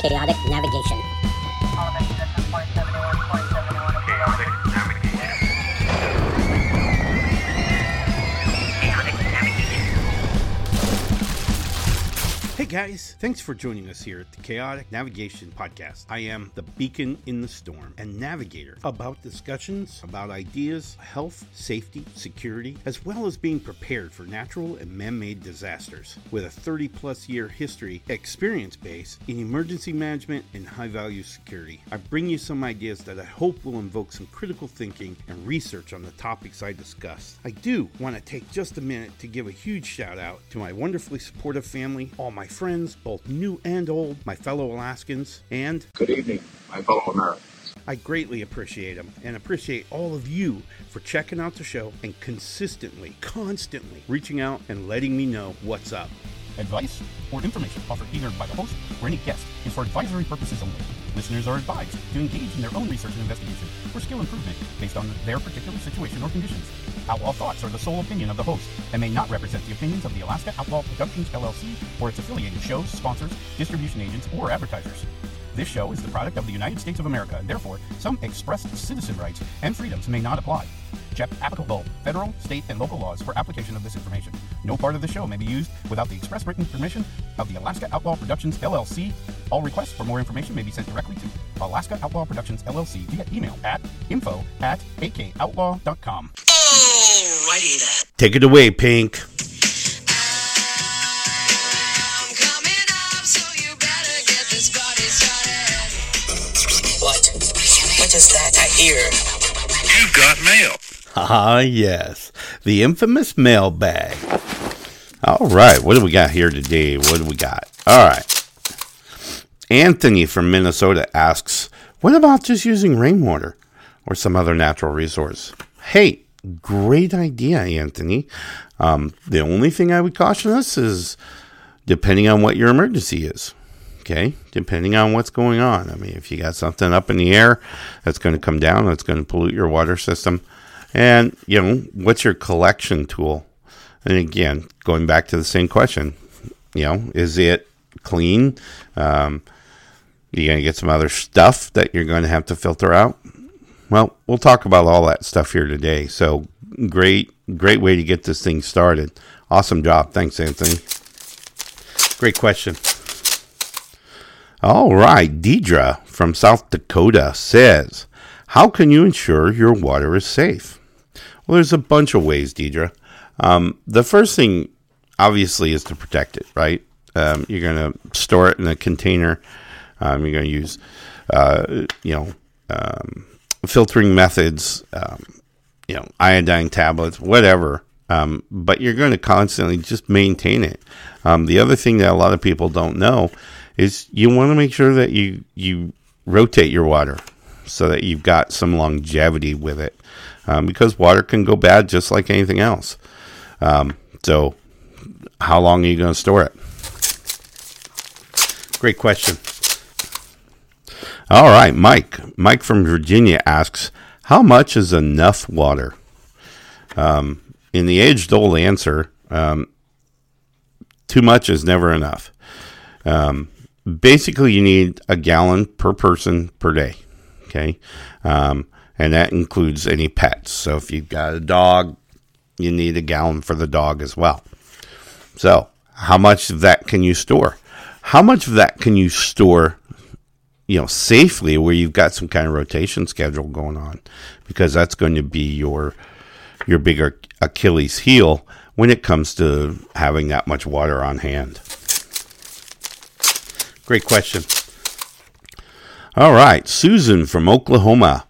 Chaotic navigation. Guys, thanks for joining us here at the Chaotic Navigation Podcast. I am the beacon in the storm and navigator about discussions about ideas, health, safety, security, as well as being prepared for natural and man made disasters. With a 30 plus year history, experience base in emergency management and high value security, I bring you some ideas that I hope will invoke some critical thinking and research on the topics I discuss. I do want to take just a minute to give a huge shout out to my wonderfully supportive family, all my friends, both new and old, my fellow Alaskans, and Good evening, my fellow Americans. I greatly appreciate them and appreciate all of you for checking out the show and consistently, constantly reaching out and letting me know what's up. Advice or information offered either by the host or any guest is for advisory purposes only. Listeners are advised to engage in their own research and investigation for skill improvement based on their particular situation or conditions. Outlaw thoughts are the sole opinion of the host and may not represent the opinions of the Alaska Outlaw Productions LLC or its affiliated shows, sponsors, distribution agents, or advertisers. This show is the product of the United States of America, and therefore, some express citizen rights and freedoms may not apply. Check applicable federal, state, and local laws for application of this information. No part of the show may be used without the express written permission of the Alaska Outlaw Productions LLC. All requests for more information may be sent directly to Alaska Outlaw Productions LLC via email at info at akoutlaw.com. Alrighty then. Take it away, Pink. I'm coming up, so you better get this party started. What? What is that I hear? You've got mail. Ah, yes. The infamous mailbag. All right. What do we got here today? What do we got? All right. Anthony from Minnesota asks, What about just using rainwater or some other natural resource? Hey, great idea, Anthony. Um, the only thing I would caution us is depending on what your emergency is. Okay, depending on what's going on. I mean, if you got something up in the air that's going to come down, that's going to pollute your water system, and you know, what's your collection tool? And again, going back to the same question, you know, is it clean? Um, you going to get some other stuff that you're going to have to filter out? Well, we'll talk about all that stuff here today. So great, great way to get this thing started. Awesome job. Thanks, Anthony. Great question. All right. Deidre from South Dakota says, How can you ensure your water is safe? Well, there's a bunch of ways, Deidre. Um, the first thing, obviously, is to protect it, right? Um, you're going to store it in a container. Um, you're going to use, uh, you know, um, filtering methods, um, you know, iodine tablets, whatever. Um, but you're going to constantly just maintain it. Um, the other thing that a lot of people don't know is you want to make sure that you you rotate your water so that you've got some longevity with it, um, because water can go bad just like anything else. Um, so, how long are you going to store it? Great question. All right, Mike. Mike from Virginia asks, "How much is enough water?" Um, in the age-old answer, um, too much is never enough. Um, basically, you need a gallon per person per day. Okay, um, and that includes any pets. So if you've got a dog, you need a gallon for the dog as well. So, how much of that can you store? how much of that can you store you know safely where you've got some kind of rotation schedule going on because that's going to be your your bigger Achilles heel when it comes to having that much water on hand. Great question. All right, Susan from Oklahoma.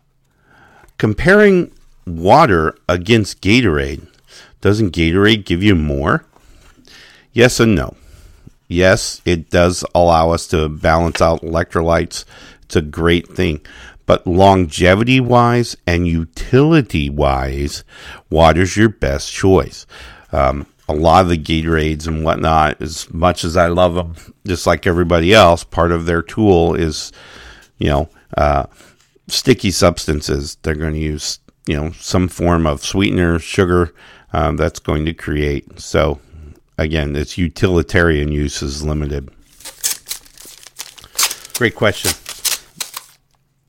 Comparing water against Gatorade, doesn't Gatorade give you more? Yes and no. Yes, it does allow us to balance out electrolytes. It's a great thing. But longevity wise and utility wise, water's your best choice. Um, a lot of the Gatorades and whatnot, as much as I love them, just like everybody else, part of their tool is, you know, uh, sticky substances. They're going to use, you know, some form of sweetener, sugar um, that's going to create. So, again, its utilitarian use is limited. Great question.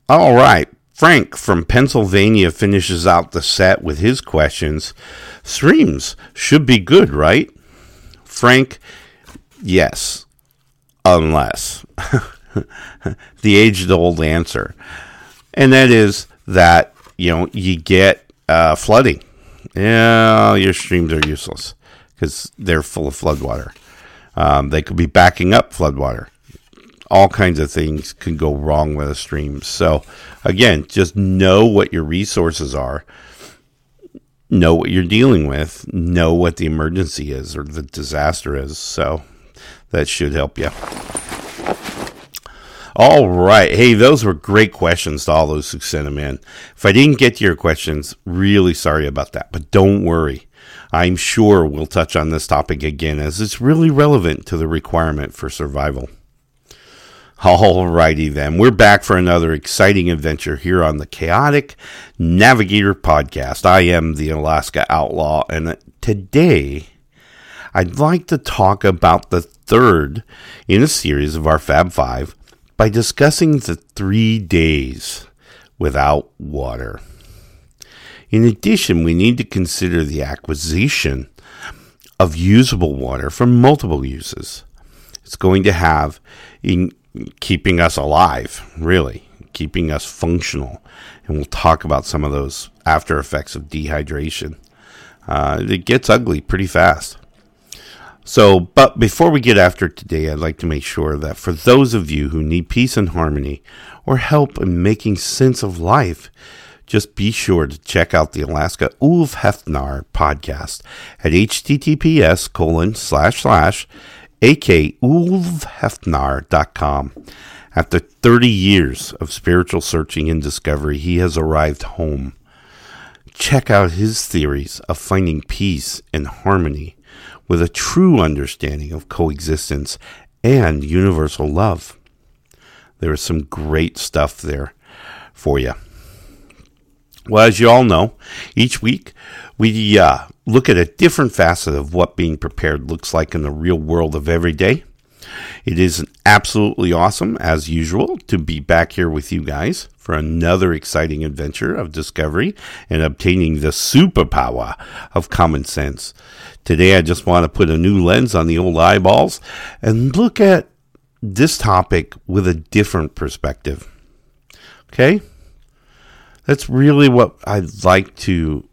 All right. Frank from Pennsylvania finishes out the set with his questions. Streams should be good, right? Frank, yes. Unless the age old answer. And that is that, you know, you get uh, flooding. Yeah, your streams are useless because they're full of floodwater. Um, they could be backing up floodwater all kinds of things can go wrong with a stream. So, again, just know what your resources are, know what you're dealing with, know what the emergency is or the disaster is. So, that should help you. All right. Hey, those were great questions to all those who sent them in. If I didn't get to your questions, really sorry about that. But don't worry. I'm sure we'll touch on this topic again as it's really relevant to the requirement for survival. Alrighty then, we're back for another exciting adventure here on the Chaotic Navigator podcast. I am the Alaska Outlaw, and today I'd like to talk about the third in a series of our Fab Five by discussing the three days without water. In addition, we need to consider the acquisition of usable water for multiple uses. It's going to have in keeping us alive, really, keeping us functional. And we'll talk about some of those after effects of dehydration. Uh, it gets ugly pretty fast. So, but before we get after today, I'd like to make sure that for those of you who need peace and harmony or help in making sense of life, just be sure to check out the Alaska Ulf Hefnar podcast at https colon slash slash akulfhefnar.com. After 30 years of spiritual searching and discovery, he has arrived home. Check out his theories of finding peace and harmony with a true understanding of coexistence and universal love. There is some great stuff there for you. Well, as you all know, each week we uh, look at a different facet of what being prepared looks like in the real world of every day. It is absolutely awesome, as usual, to be back here with you guys for another exciting adventure of discovery and obtaining the superpower of common sense. Today, I just want to put a new lens on the old eyeballs and look at this topic with a different perspective. Okay? That's really what I'd like to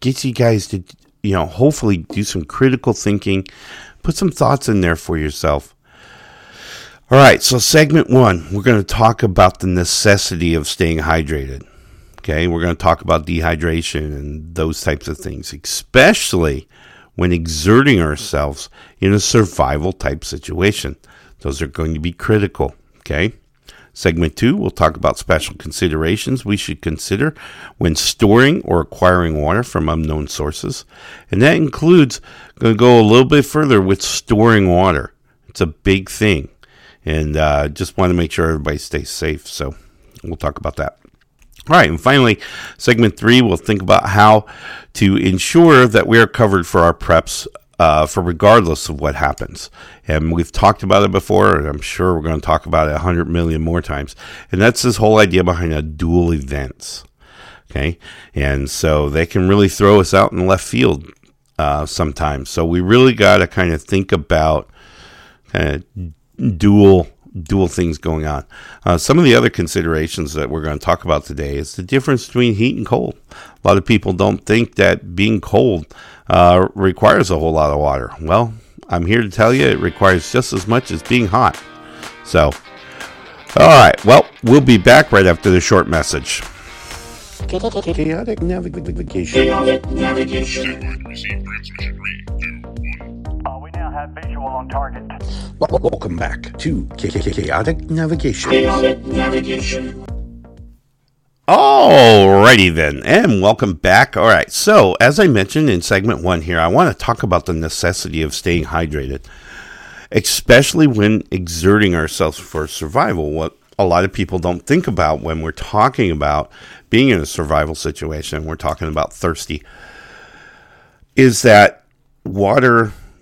get you guys to, you know, hopefully do some critical thinking, put some thoughts in there for yourself. All right, so segment one, we're going to talk about the necessity of staying hydrated. Okay, we're going to talk about dehydration and those types of things, especially when exerting ourselves in a survival type situation. Those are going to be critical. Okay. Segment two, we'll talk about special considerations we should consider when storing or acquiring water from unknown sources. And that includes going to go a little bit further with storing water. It's a big thing. And uh, just want to make sure everybody stays safe. So we'll talk about that. All right, and finally, segment three, we'll think about how to ensure that we are covered for our preps uh, for regardless of what happens. And we've talked about it before, and I'm sure we're going to talk about it a hundred million more times. And that's this whole idea behind a dual events. Okay, and so they can really throw us out in the left field uh, sometimes. So we really got to kind of think about kind of dual dual things going on. Uh, some of the other considerations that we're going to talk about today is the difference between heat and cold. A lot of people don't think that being cold uh, requires a whole lot of water. Well, I'm here to tell you it requires just as much as being hot. So, all right. Well, we'll be back right after the short message. Chaotic navigation. Uh, we now have visual on target. Welcome back to Chaotic Navigation. Alrighty then, and welcome back. All right, so as I mentioned in segment one here, I want to talk about the necessity of staying hydrated, especially when exerting ourselves for survival. What a lot of people don't think about when we're talking about being in a survival situation, we're talking about thirsty, is that water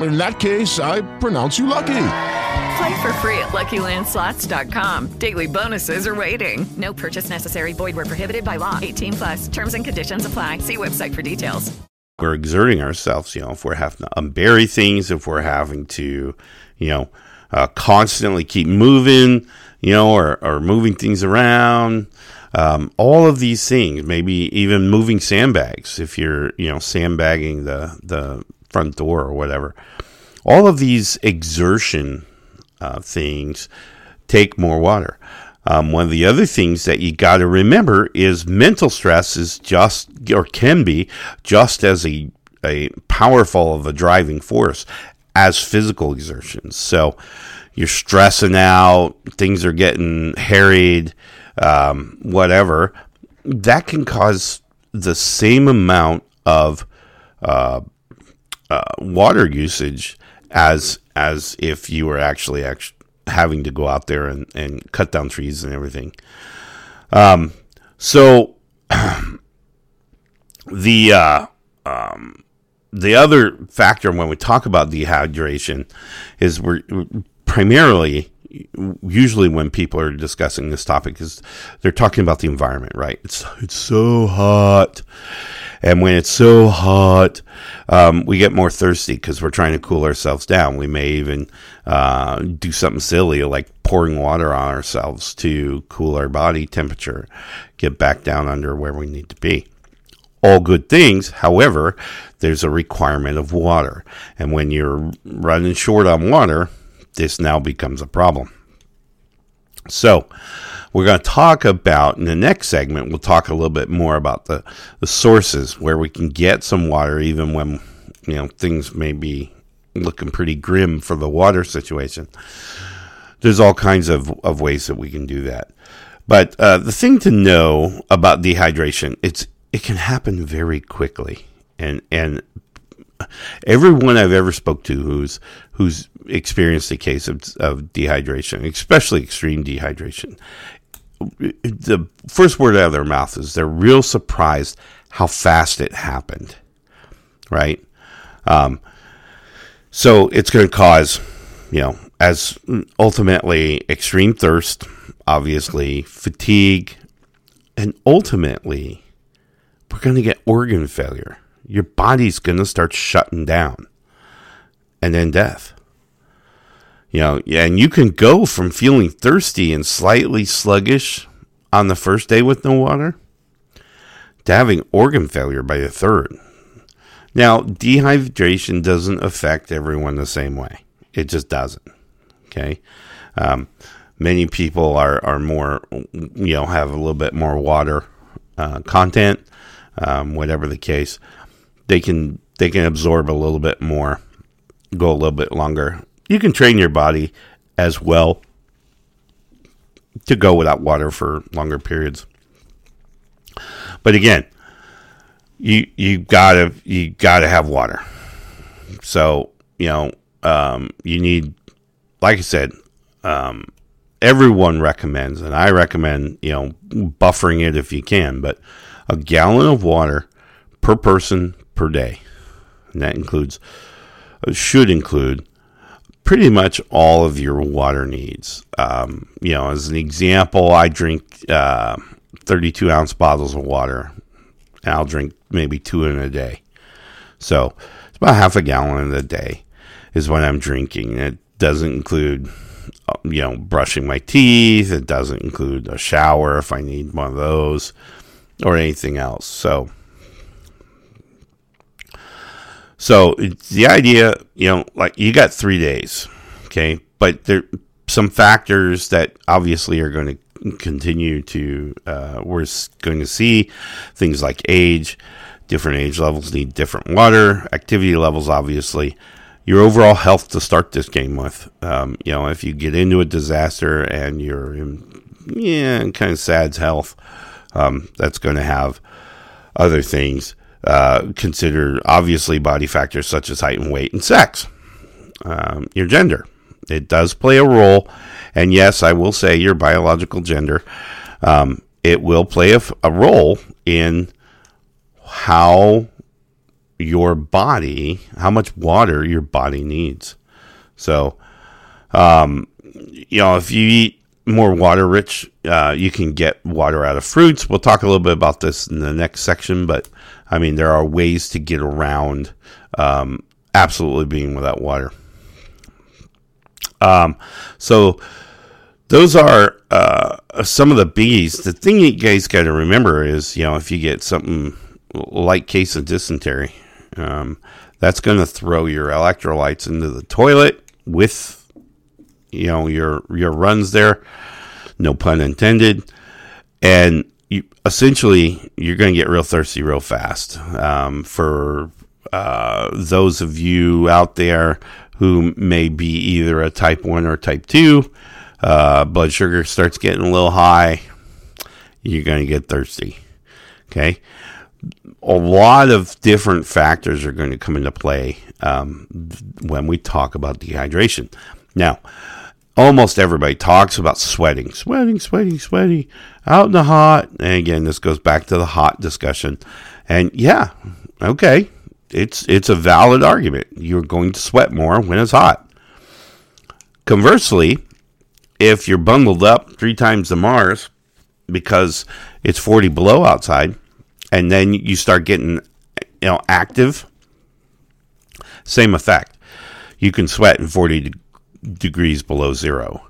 In that case, I pronounce you lucky. Play for free at LuckyLandSlots.com. Daily bonuses are waiting. No purchase necessary. Void where prohibited by law. 18 plus. Terms and conditions apply. See website for details. we're exerting ourselves, you know, if we're having to unbury things, if we're having to, you know, uh, constantly keep moving, you know, or, or moving things around, um, all of these things, maybe even moving sandbags, if you're, you know, sandbagging the, the front door or whatever. All of these exertion uh, things take more water. Um, one of the other things that you got to remember is mental stress is just or can be just as a a powerful of a driving force as physical exertions. So you're stressing out, things are getting harried, um, whatever. That can cause the same amount of uh, uh, water usage as as if you were actually actually having to go out there and, and cut down trees and everything. Um, so the uh, um, the other factor when we talk about dehydration is we're primarily usually when people are discussing this topic is they're talking about the environment right it's it's so hot and when it's so hot um, we get more thirsty because we're trying to cool ourselves down we may even uh, do something silly like pouring water on ourselves to cool our body temperature get back down under where we need to be all good things. However, there's a requirement of water. And when you're running short on water, this now becomes a problem. So, we're going to talk about in the next segment, we'll talk a little bit more about the, the sources where we can get some water, even when, you know, things may be looking pretty grim for the water situation. There's all kinds of, of ways that we can do that. But uh, the thing to know about dehydration, it's it can happen very quickly, and and everyone I've ever spoke to who's who's experienced a case of, of dehydration, especially extreme dehydration, the first word out of their mouth is they're real surprised how fast it happened, right? Um, so it's going to cause, you know, as ultimately extreme thirst, obviously fatigue, and ultimately we're going to get organ failure. Your body's going to start shutting down and then death. You know, and you can go from feeling thirsty and slightly sluggish on the first day with no water to having organ failure by the third. Now, dehydration doesn't affect everyone the same way. It just doesn't. Okay. Um, many people are, are more, you know, have a little bit more water uh, content um, whatever the case, they can they can absorb a little bit more, go a little bit longer. You can train your body as well to go without water for longer periods. But again, you you gotta you gotta have water. So you know um, you need, like I said, um, everyone recommends, and I recommend you know buffering it if you can, but a gallon of water per person per day, and that includes should include pretty much all of your water needs. Um, you know, as an example, I drink uh, 32 ounce bottles of water, and I'll drink maybe two in a day. So it's about half a gallon in a day is what I'm drinking. It doesn't include, uh, you know, brushing my teeth. It doesn't include a shower if I need one of those or anything else. So, so the idea, you know, like you got three days, okay, but there some factors that obviously are going to continue to uh, we're going to see things like age different age levels need different water activity levels obviously. Your overall health to start this game with um, you know if you get into a disaster and you're in yeah kind of sad health um, that's going to have other things uh, consider obviously body factors such as height and weight and sex um, your gender it does play a role. And yes, I will say your biological gender, um, it will play a, a role in how your body, how much water your body needs. So, um, you know, if you eat more water rich, uh, you can get water out of fruits. We'll talk a little bit about this in the next section, but I mean, there are ways to get around um, absolutely being without water. Um, so those are uh, some of the biggies. The thing you guys got to remember is, you know, if you get something like case of dysentery, um, that's going to throw your electrolytes into the toilet with, you know, your your runs there. No pun intended. And essentially, you're going to get real thirsty real fast. Um, for uh, those of you out there who may be either a type 1 or type 2, uh, blood sugar starts getting a little high, you're going to get thirsty. Okay. A lot of different factors are going to come into play um, when we talk about dehydration. Now, almost everybody talks about sweating, sweating, sweating, sweating out in the hot. And again, this goes back to the hot discussion. And yeah, okay, it's it's a valid argument. You're going to sweat more when it's hot. Conversely, if you're bundled up three times the Mars because it's 40 below outside, and then you start getting you know active, same effect. You can sweat in 40 de- degrees below zero,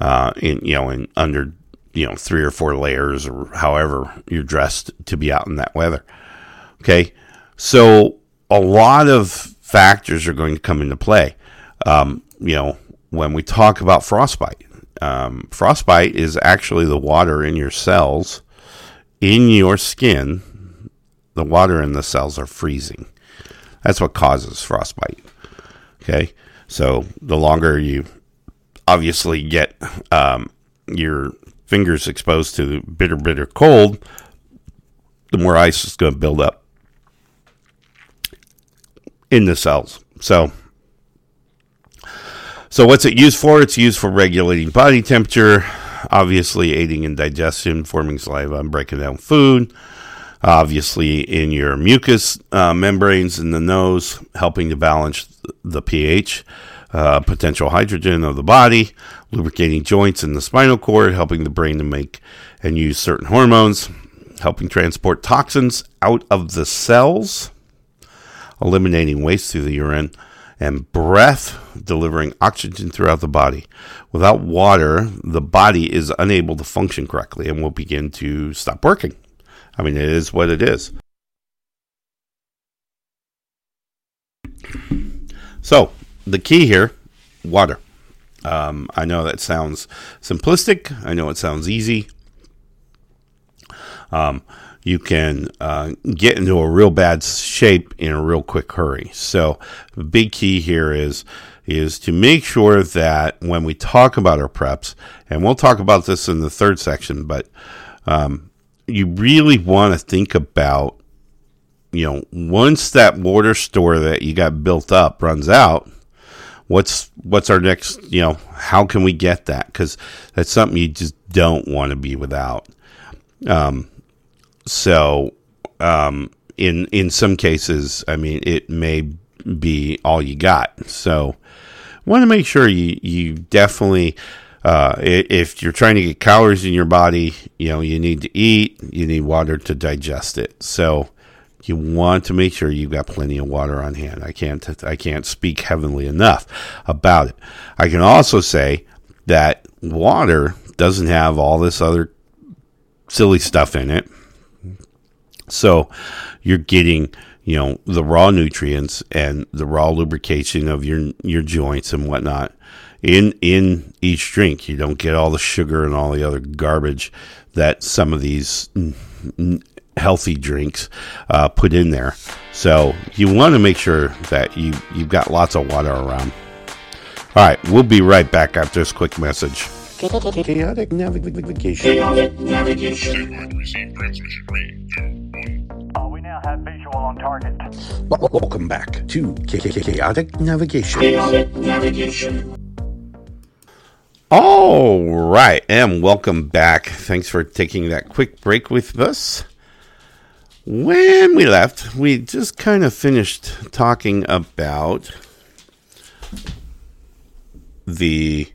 uh, in you know in under you know three or four layers or however you're dressed to be out in that weather. Okay, so a lot of factors are going to come into play. Um, you know, when we talk about frostbite, um, frostbite is actually the water in your cells, in your skin. The water in the cells are freezing. That's what causes frostbite. Okay, so the longer you obviously get um, your fingers exposed to bitter, bitter cold, the more ice is going to build up in the cells. So, so what's it used for? It's used for regulating body temperature, obviously aiding in digestion, forming saliva, and breaking down food. Obviously, in your mucous uh, membranes in the nose, helping to balance the pH, uh, potential hydrogen of the body, lubricating joints in the spinal cord, helping the brain to make and use certain hormones, helping transport toxins out of the cells eliminating waste through the urine, and breath, delivering oxygen throughout the body. Without water, the body is unable to function correctly and will begin to stop working. I mean, it is what it is. So, the key here water. Um, I know that sounds simplistic, I know it sounds easy. Um, you can uh, get into a real bad shape in a real quick hurry. So the big key here is is to make sure that when we talk about our preps, and we'll talk about this in the third section, but um, you really want to think about, you know, once that water store that you got built up runs out, what's what's our next, you know, how can we get that? Because that's something you just don't want to be without. Um, so, um, in in some cases, I mean, it may be all you got. So, want to make sure you you definitely. Uh, if you're trying to get calories in your body, you know, you need to eat, you need water to digest it. So you want to make sure you've got plenty of water on hand. I can't, I can't speak heavenly enough about it. I can also say that water doesn't have all this other silly stuff in it. So you're getting, you know, the raw nutrients and the raw lubrication of your, your joints and whatnot in in each drink. You don't get all the sugar and all the other garbage that some of these healthy drinks uh, put in there. So you want to make sure that you you've got lots of water around. All right, we'll be right back after this quick message. Chaotic navigation. Chaotic navigation. Uh, we now have visual on target. Welcome back to Chaotic Navigation. Chaotic navigation. All right, and welcome back. Thanks for taking that quick break with us. When we left, we just kind of finished talking about the.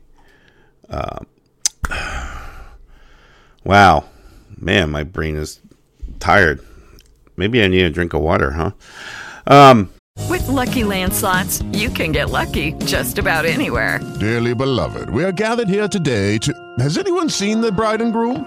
Uh, wow, man, my brain is tired. Maybe I need a drink of water, huh? Um, With Lucky Land slots, you can get lucky just about anywhere. Dearly beloved, we are gathered here today to. Has anyone seen the bride and groom?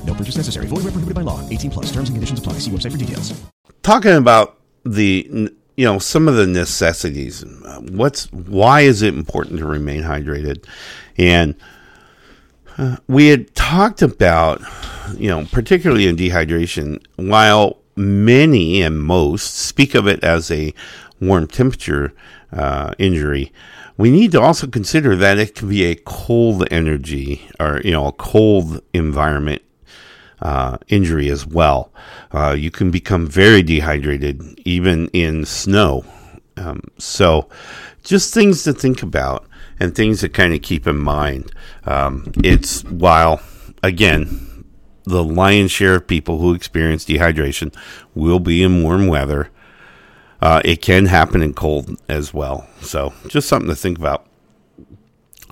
Purchase necessary. Void where prohibited by law. 18 plus. Terms and conditions apply. See website for details. talking about the you know some of the necessities uh, what's why is it important to remain hydrated and uh, we had talked about you know particularly in dehydration while many and most speak of it as a warm temperature uh, injury we need to also consider that it can be a cold energy or you know a cold environment uh, injury as well. Uh, you can become very dehydrated even in snow. Um, so, just things to think about and things to kind of keep in mind. Um, it's while, again, the lion's share of people who experience dehydration will be in warm weather. Uh, it can happen in cold as well. So, just something to think about.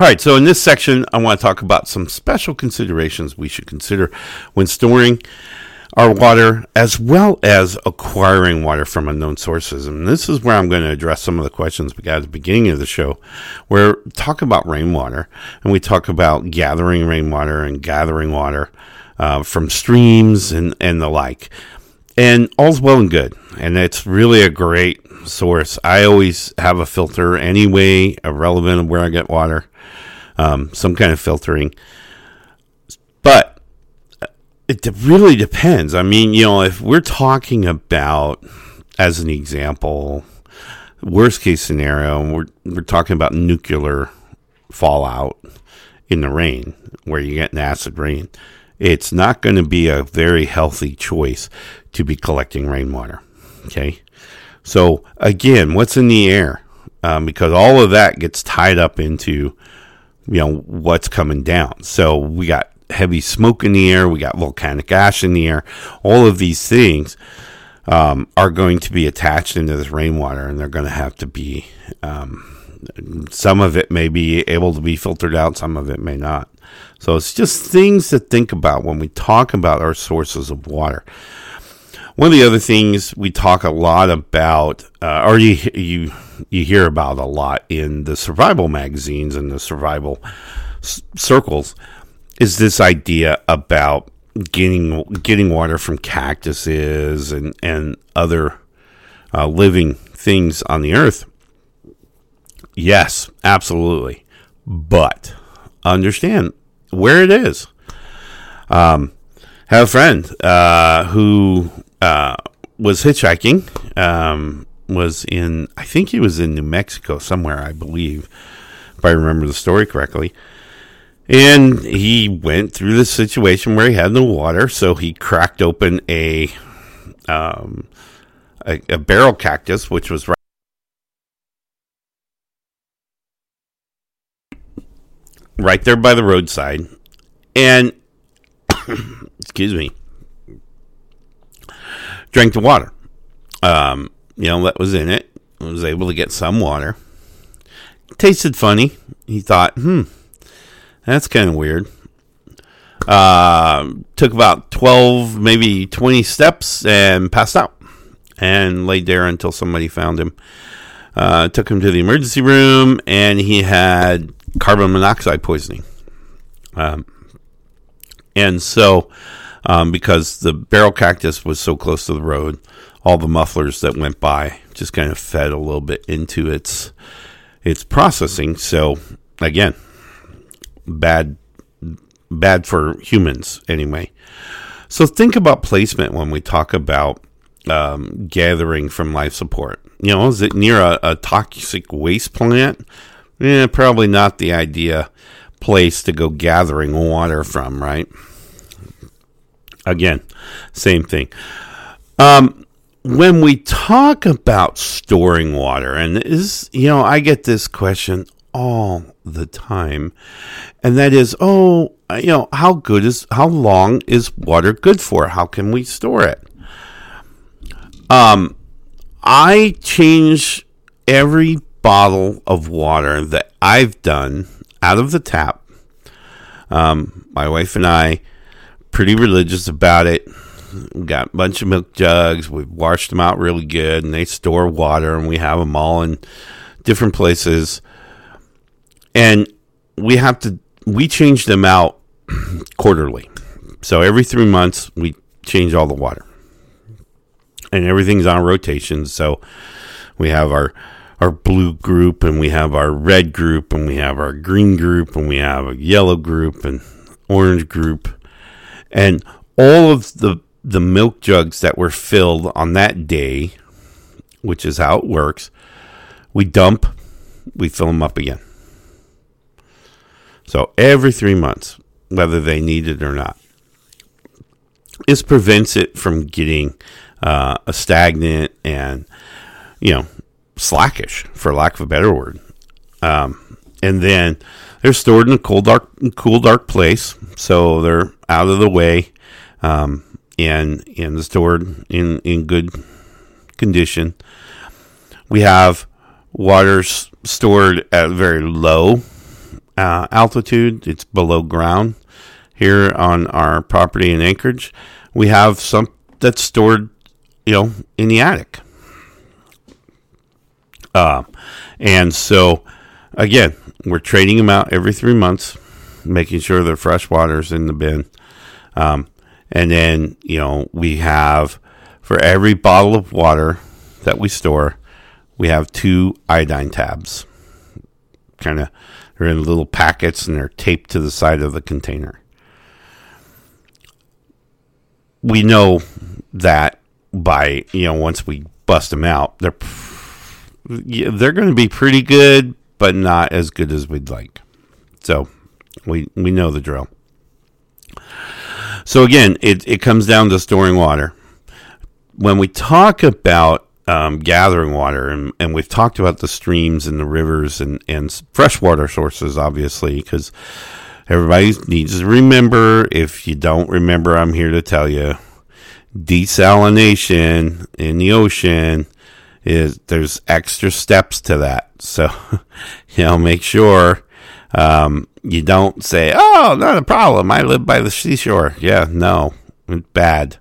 All right, so in this section, I want to talk about some special considerations we should consider when storing our water as well as acquiring water from unknown sources. And this is where I'm going to address some of the questions we got at the beginning of the show, where talk about rainwater and we talk about gathering rainwater and gathering water uh, from streams and, and the like. And all's well and good. And it's really a great source. I always have a filter anyway, irrelevant of where I get water um, some kind of filtering. But it really depends. I mean, you know, if we're talking about, as an example, worst case scenario, we're we're talking about nuclear fallout in the rain, where you get an acid rain. It's not going to be a very healthy choice to be collecting rainwater. Okay, so again, what's in the air? Um, because all of that gets tied up into you know what's coming down. So we got heavy smoke in the air, we got volcanic ash in the air. All of these things um, are going to be attached into this rainwater, and they're going to have to be. Um, some of it may be able to be filtered out, some of it may not. So it's just things to think about when we talk about our sources of water. One of the other things we talk a lot about, uh, or you you you hear about a lot in the survival magazines and the survival s- circles, is this idea about getting getting water from cactuses and and other uh, living things on the earth. Yes, absolutely, but understand where it is. Um, have a friend uh, who uh, was hitchhiking. Um, was in, I think he was in New Mexico somewhere, I believe, if I remember the story correctly. And he went through this situation where he had no water, so he cracked open a um, a, a barrel cactus, which was right. right there by the roadside, and excuse me, drank the water. Um, you know that was in it. Was able to get some water. Tasted funny. He thought, hmm, that's kind of weird. Uh, took about 12, maybe 20 steps and passed out and laid there until somebody found him. Uh, took him to the emergency room and he had carbon monoxide poisoning. Um, and so, um, because the barrel cactus was so close to the road, all the mufflers that went by just kind of fed a little bit into its its processing. So again, bad bad for humans anyway. So think about placement when we talk about um, gathering from life support. You know, is it near a, a toxic waste plant? Yeah, probably not the idea place to go gathering water from, right? Again, same thing. Um, when we talk about storing water, and is you know, I get this question all the time, and that is, oh, you know, how good is how long is water good for? How can we store it? Um, I change every bottle of water that I've done out of the tap. Um, my wife and I, pretty religious about it. We got a bunch of milk jugs. We've washed them out really good, and they store water, and we have them all in different places. And we have to we change them out quarterly. So every three months we change all the water, and everything's on rotation. So we have our our blue group, and we have our red group, and we have our green group, and we have a yellow group and orange group, and all of the the milk jugs that were filled on that day, which is how it works, we dump, we fill them up again. So every three months, whether they need it or not. This prevents it from getting uh, a stagnant and, you know, slackish, for lack of a better word. Um, and then they're stored in a cool, dark, cool, dark place, so they're out of the way, um, and and stored in in good condition. We have water stored at very low uh, altitude; it's below ground. Here on our property in Anchorage, we have some that's stored, you know, in the attic. Uh, and so, again, we're trading them out every three months, making sure the fresh water's in the bin. Um, and then, you know, we have for every bottle of water that we store, we have two iodine tabs. Kind of, they're in little packets and they're taped to the side of the container. We know that by, you know, once we bust them out, they're they're going to be pretty good, but not as good as we'd like. So we we know the drill. So again, it it comes down to storing water. When we talk about um, gathering water, and, and we've talked about the streams and the rivers and and freshwater sources, obviously, because everybody needs to remember. If you don't remember, I'm here to tell you desalination in the ocean is there's extra steps to that. So, you know, make sure um, you don't say, "Oh, not a problem. I live by the seashore." Yeah, no, bad.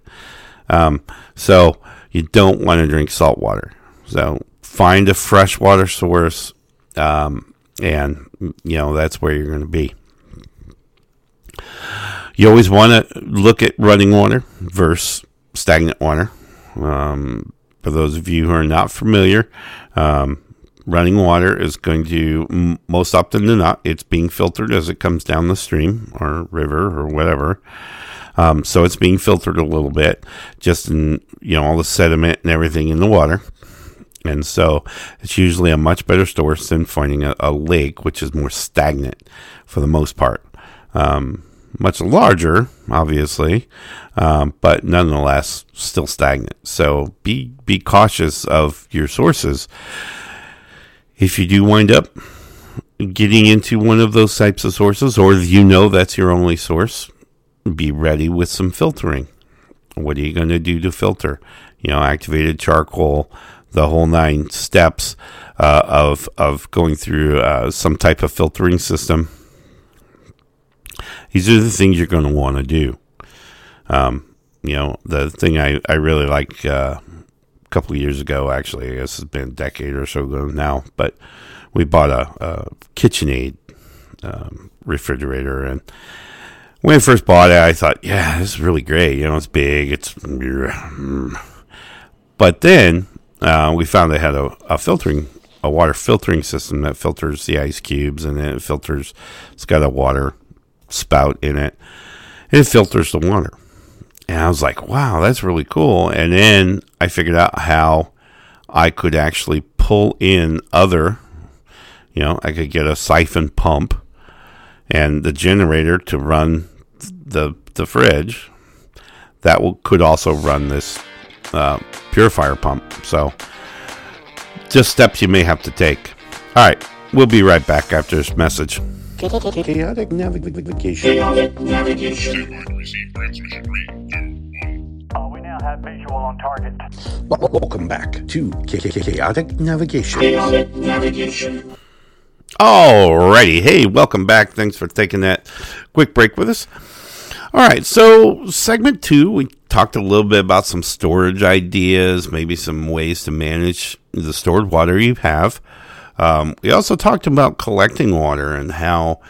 Um, so you don't want to drink salt water. So find a freshwater source, um, and you know that's where you're going to be. You always want to look at running water versus stagnant water. Um, for those of you who are not familiar, um, running water is going to most often than not it's being filtered as it comes down the stream or river or whatever. Um, so it's being filtered a little bit, just in you know all the sediment and everything in the water. And so it's usually a much better source than finding a, a lake, which is more stagnant for the most part. Um, much larger, obviously, um, but nonetheless still stagnant. So be be cautious of your sources. If you do wind up getting into one of those types of sources, or you know that's your only source, be ready with some filtering. What are you going to do to filter? You know, activated charcoal, the whole nine steps uh, of of going through uh, some type of filtering system. These are the things you're going to want to do. Um, you know, the thing I, I really like uh, couple years ago, actually, I guess it's been a decade or so ago now, but we bought a, a KitchenAid um, refrigerator. And when I first bought it, I thought, yeah, this is really great. You know, it's big, it's. But then uh, we found they had a, a filtering, a water filtering system that filters the ice cubes and then it filters, it's got a water spout in it. It filters the water. And I was like, wow, that's really cool. And then I figured out how I could actually pull in other, you know, I could get a siphon pump and the generator to run the the fridge. That will, could also run this uh, purifier pump. So, just steps you may have to take. All right, we'll be right back after this message. Chaotic navigation. Chaotic navigation. Uh, we now have visual on target. Welcome back to Chaotic Navigation. Chaotic navigation. Alrighty, hey, welcome back. Thanks for taking that quick break with us. All right, so segment two, we talked a little bit about some storage ideas, maybe some ways to manage the stored water you have. Um, we also talked about collecting water and how,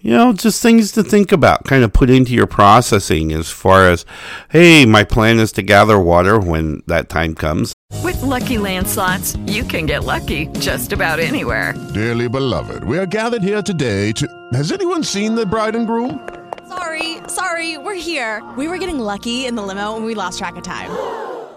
you know, just things to think about, kind of put into your processing as far as, hey, my plan is to gather water when that time comes. With Lucky Land slots, you can get lucky just about anywhere. Dearly beloved, we are gathered here today to. Has anyone seen the bride and groom? Sorry, sorry, we're here. We were getting lucky in the limo and we lost track of time.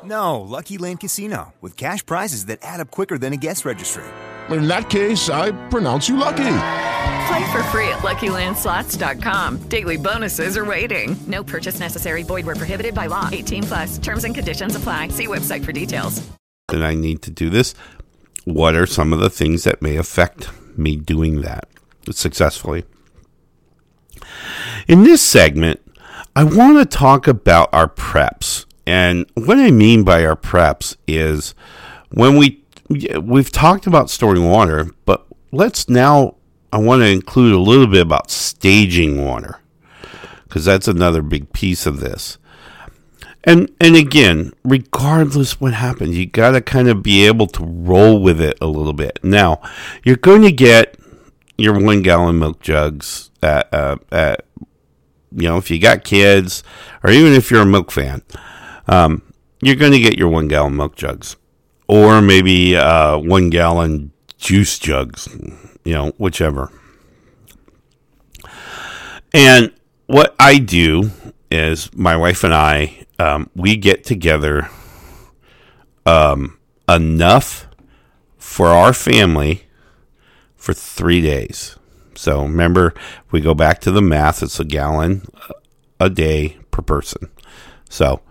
No, Lucky Land Casino, with cash prizes that add up quicker than a guest registry. In that case, I pronounce you lucky. Play for free at LuckyLandSlots.com. Daily bonuses are waiting. No purchase necessary. Void where prohibited by law. 18 plus. Terms and conditions apply. See website for details. and I need to do this. What are some of the things that may affect me doing that successfully? In this segment, I want to talk about our preps. And what I mean by our preps is when we we've talked about storing water, but let's now I want to include a little bit about staging water because that's another big piece of this. And and again, regardless what happens, you got to kind of be able to roll with it a little bit. Now, you're going to get your one gallon milk jugs at, uh, at you know if you got kids or even if you're a milk fan, um, you're going to get your one gallon milk jugs or maybe uh, one gallon juice jugs, you know, whichever. And what I do is my wife and I, um, we get together um, enough for our family for three days. So remember, we go back to the math, it's a gallon a day per person. So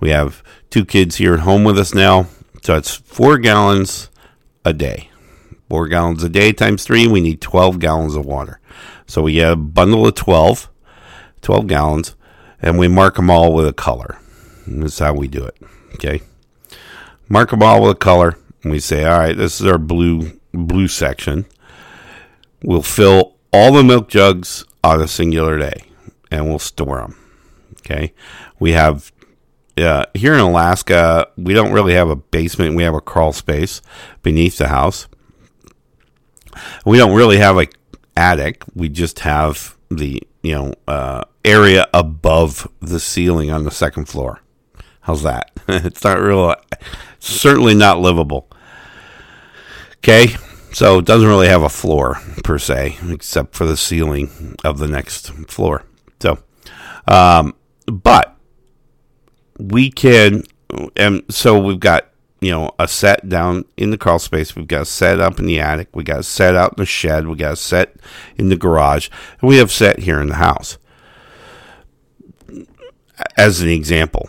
we have two kids here at home with us now. So it's four gallons a day. Four gallons a day times three, we need 12 gallons of water. So we get a bundle of 12, 12 gallons, and we mark them all with a color. And That's how we do it. Okay. Mark them all with a color. And we say, all right, this is our blue blue section. We'll fill all the milk jugs on a singular day, and we'll store them. Okay. We have uh, here in Alaska, we don't really have a basement. We have a crawl space beneath the house. We don't really have a attic. We just have the you know uh, area above the ceiling on the second floor. How's that? it's not real. Certainly not livable. Okay, so it doesn't really have a floor per se, except for the ceiling of the next floor. So, um, but we can, and so we've got you know a set down in the crawl space. We've got a set up in the attic. We got a set out in the shed. We got a set in the garage, and we have set here in the house. As an example,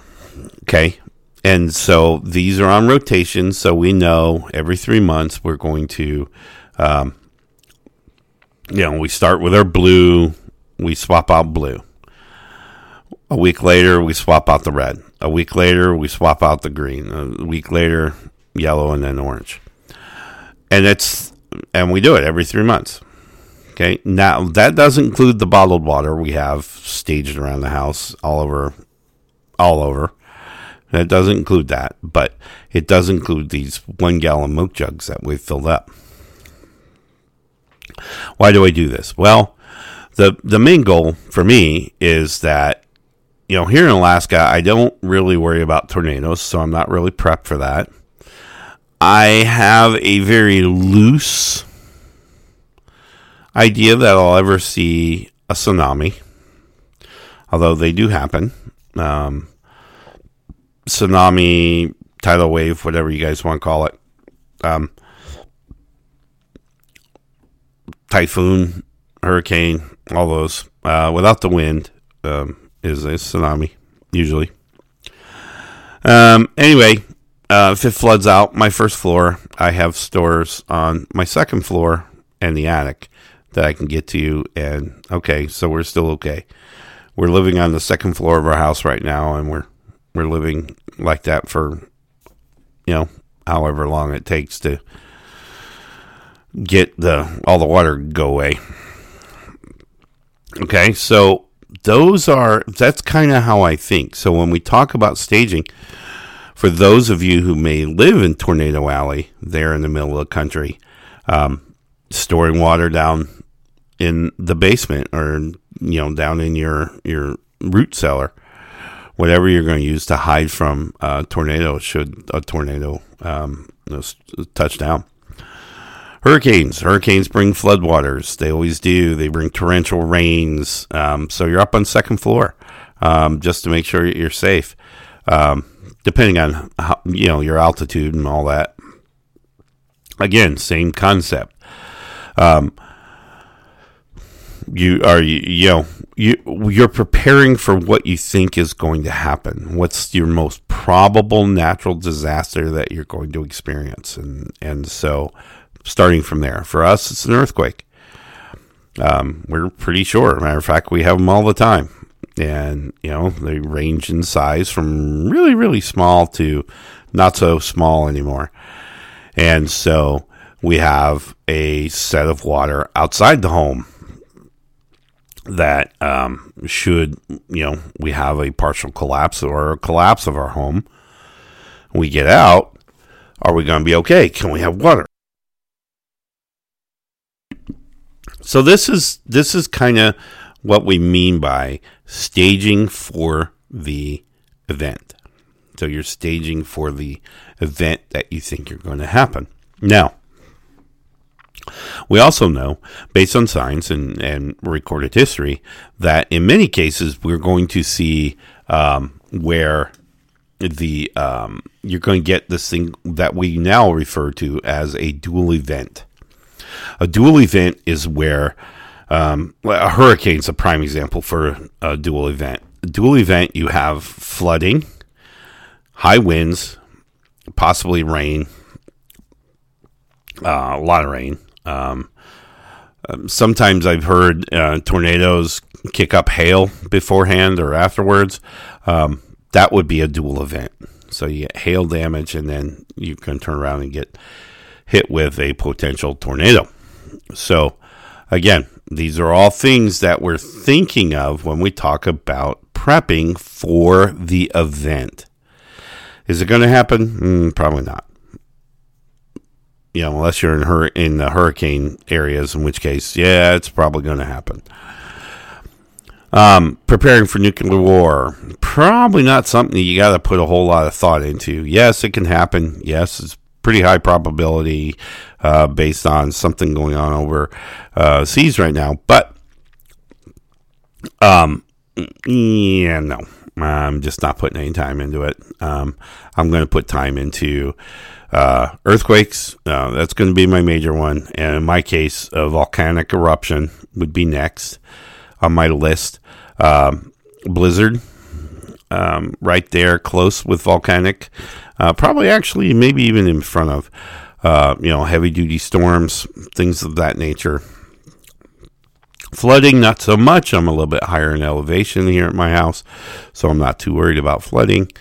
okay, and so these are on rotation. So we know every three months we're going to, um, you know, we start with our blue. We swap out blue. A week later, we swap out the red. A week later, we swap out the green. A week later, yellow, and then orange. And it's and we do it every three months. Okay. Now that doesn't include the bottled water we have staged around the house, all over, all over. That doesn't include that, but it does include these one gallon milk jugs that we've filled up. Why do I do this? Well, the the main goal for me is that you know here in Alaska I don't really worry about tornadoes, so I'm not really prepped for that. I have a very loose idea that I'll ever see a tsunami, although they do happen. Um, tsunami, tidal wave, whatever you guys want to call it. Um, typhoon, hurricane, all those. Uh, without the wind um, is a tsunami, usually. Um, anyway, uh, if it floods out my first floor, I have stores on my second floor and the attic that I can get to. And okay, so we're still okay. We're living on the second floor of our house right now, and we're we're living like that for you know however long it takes to get the all the water go away. Okay, so those are that's kind of how I think. So when we talk about staging, for those of you who may live in Tornado Alley, there in the middle of the country, um, storing water down in the basement or you know down in your your root cellar, whatever you're going to use to hide from a tornado should a tornado um, touch down. Hurricanes. Hurricanes bring floodwaters. They always do. They bring torrential rains. Um, so you're up on second floor um, just to make sure you're safe. Um, depending on how, you know your altitude and all that. Again, same concept. Um, you are you, know you you're preparing for what you think is going to happen. What's your most probable natural disaster that you're going to experience, and and so starting from there. For us, it's an earthquake. Um, we're pretty sure. Matter of fact, we have them all the time, and you know they range in size from really really small to not so small anymore, and so we have a set of water outside the home that um, should you know we have a partial collapse or a collapse of our home we get out are we going to be okay can we have water so this is this is kind of what we mean by staging for the event so you're staging for the event that you think you're going to happen now we also know, based on science and, and recorded history, that in many cases we're going to see um, where the um, you're going to get this thing that we now refer to as a dual event. A dual event is where um, a hurricane's a prime example for a dual event. A dual event, you have flooding, high winds, possibly rain, uh, a lot of rain, um, um, sometimes I've heard uh, tornadoes kick up hail beforehand or afterwards. Um, that would be a dual event. So you get hail damage, and then you can turn around and get hit with a potential tornado. So, again, these are all things that we're thinking of when we talk about prepping for the event. Is it going to happen? Mm, probably not. You know, unless you're in hur- in the hurricane areas, in which case, yeah, it's probably going to happen. Um, preparing for nuclear war, probably not something you got to put a whole lot of thought into. Yes, it can happen. Yes, it's pretty high probability uh, based on something going on over uh, seas right now. But, um, yeah, no, I'm just not putting any time into it. Um, I'm going to put time into uh, earthquakes. Uh, that's going to be my major one, and in my case, a volcanic eruption would be next on my list. Um, blizzard, um, right there, close with volcanic. Uh, probably actually, maybe even in front of, uh, you know, heavy duty storms, things of that nature. Flooding, not so much. I'm a little bit higher in elevation here at my house, so I'm not too worried about flooding.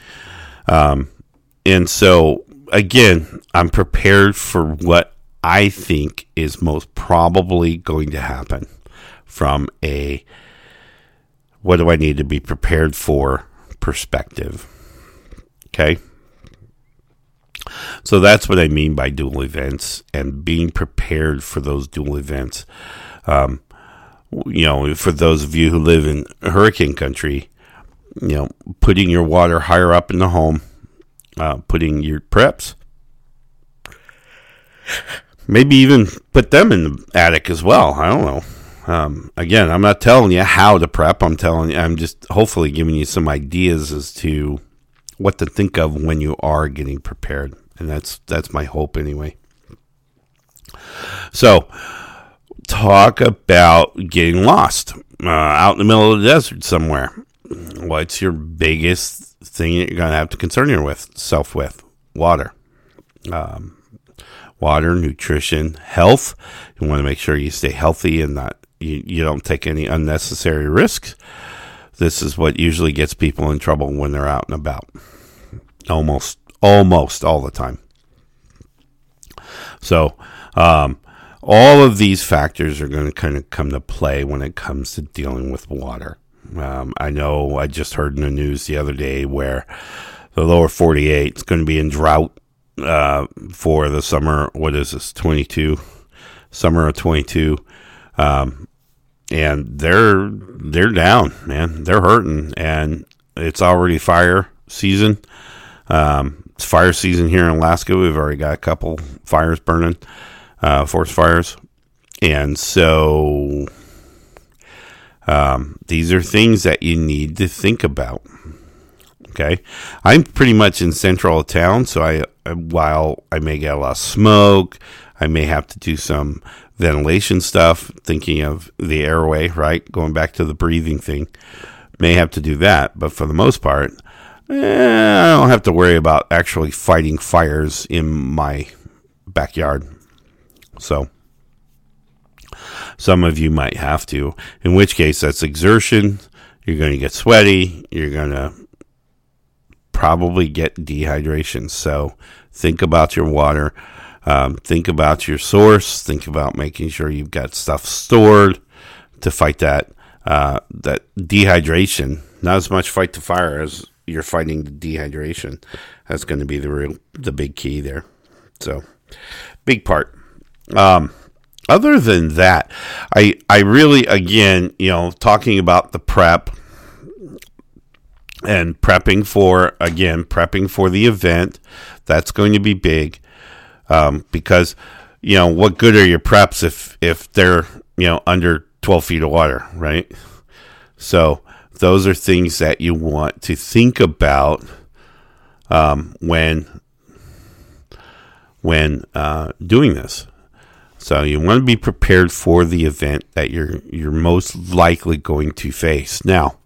Um, and so, again, I'm prepared for what I think is most probably going to happen from a what do I need to be prepared for perspective. Okay. So that's what I mean by dual events and being prepared for those dual events. Um, you know, for those of you who live in hurricane country, you know, putting your water higher up in the home, uh, putting your preps, maybe even put them in the attic as well. I don't know. Um, again, I'm not telling you how to prep. I'm telling you, I'm just hopefully giving you some ideas as to what to think of when you are getting prepared, and that's that's my hope anyway. So, talk about getting lost uh, out in the middle of the desert somewhere. What's your biggest thing that you're going to have to concern yourself with? Water. Um, water, nutrition, health. You want to make sure you stay healthy and not you, you don't take any unnecessary risks. This is what usually gets people in trouble when they're out and about. Almost, almost all the time. So, um, all of these factors are going to kind of come to play when it comes to dealing with water. Um, I know I just heard in the news the other day where the lower 48 is going to be in drought uh, for the summer. What is this? 22, summer of 22. Um, and they're they're down, man. They're hurting, and it's already fire season. Um, it's fire season here in Alaska. We've already got a couple fires burning, uh, forest fires, and so um, these are things that you need to think about. Okay, I'm pretty much in central town, so I while I may get a lot of smoke, I may have to do some ventilation stuff, thinking of the airway, right? Going back to the breathing thing, may have to do that. But for the most part, eh, I don't have to worry about actually fighting fires in my backyard. So, some of you might have to, in which case, that's exertion. You're going to get sweaty. You're going to probably get dehydration. So, think about your water. Um, think about your source. Think about making sure you've got stuff stored to fight that uh, that dehydration. Not as much fight the fire as you're fighting the dehydration. That's going to be the real the big key there. So big part. Um, other than that, I I really again you know talking about the prep and prepping for again prepping for the event that's going to be big um, because you know what good are your preps if if they're you know under 12 feet of water right so those are things that you want to think about um, when when uh, doing this. So you want to be prepared for the event that you're you're most likely going to face. Now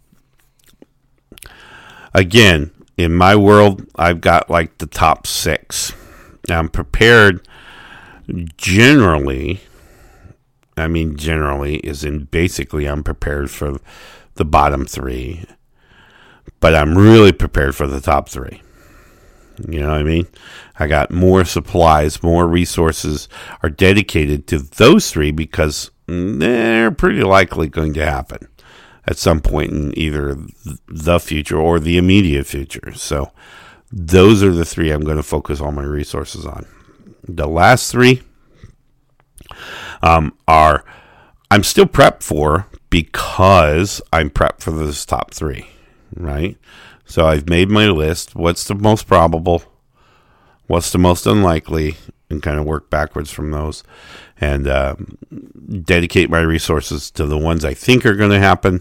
again in my world i've got like the top six. I'm prepared generally I mean, generally, is in basically I'm prepared for the bottom three, but I'm really prepared for the top three. You know what I mean? I got more supplies, more resources are dedicated to those three because they're pretty likely going to happen at some point in either the future or the immediate future. So those are the three I'm going to focus all my resources on. The last three um, are I'm still prepped for because I'm prepped for those top three, right? So I've made my list. What's the most probable? What's the most unlikely? And kind of work backwards from those and uh, dedicate my resources to the ones I think are going to happen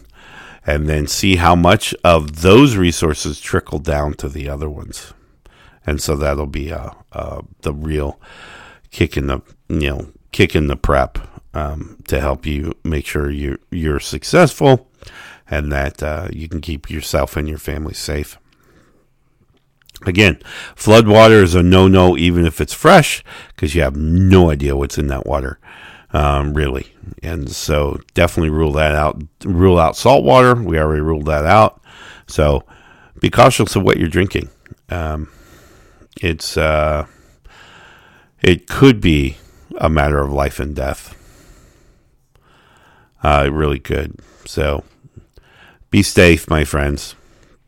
and then see how much of those resources trickle down to the other ones. And so that'll be uh, uh, the real kick in the, you know, kick in the prep um, to help you make sure you you're successful and that uh, you can keep yourself and your family safe. Again, flood water is a no no, even if it's fresh, because you have no idea what's in that water, um, really. And so, definitely rule that out. Rule out salt water. We already ruled that out. So, be cautious of what you're drinking. Um, it's uh, it could be a matter of life and death. Uh, really could. So, be safe, my friends.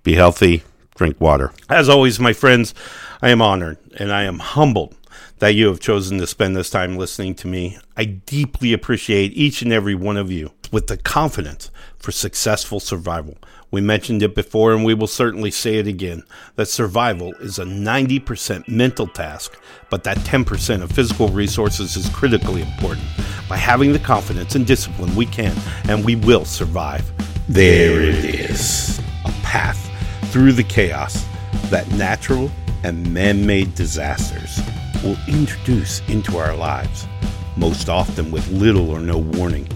Be healthy. Drink water. As always, my friends, I am honored and I am humbled that you have chosen to spend this time listening to me. I deeply appreciate each and every one of you with the confidence for successful survival. We mentioned it before and we will certainly say it again that survival is a 90% mental task, but that 10% of physical resources is critically important. By having the confidence and discipline, we can and we will survive. There it is a path through the chaos that natural and man made disasters will introduce into our lives, most often with little or no warning.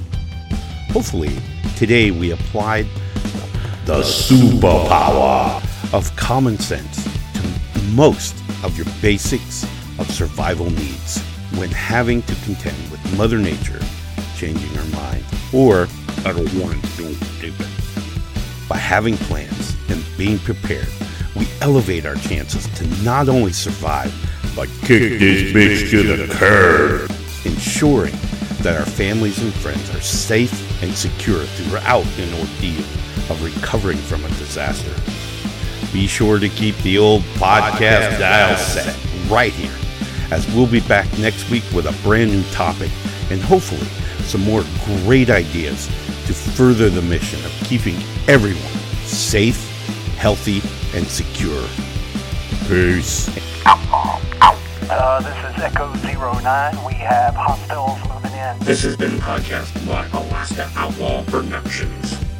Hopefully, today we applied the superpower of common sense to most of your basics of survival needs when having to contend with Mother Nature changing her mind or I don't want to do stupid. By having plans and being prepared, we elevate our chances to not only survive, but kick this bitch to the curb, ensuring that our families and friends are safe and secure throughout an ordeal of recovering from a disaster. Be sure to keep the old podcast dial set right here, as we'll be back next week with a brand new topic and hopefully some more great ideas to further the mission of keeping everyone safe, healthy, and secure. Peace. Uh, this is Echo Zero Nine. We have hostiles moving in. This has been podcast by Alaska Outlaw Productions.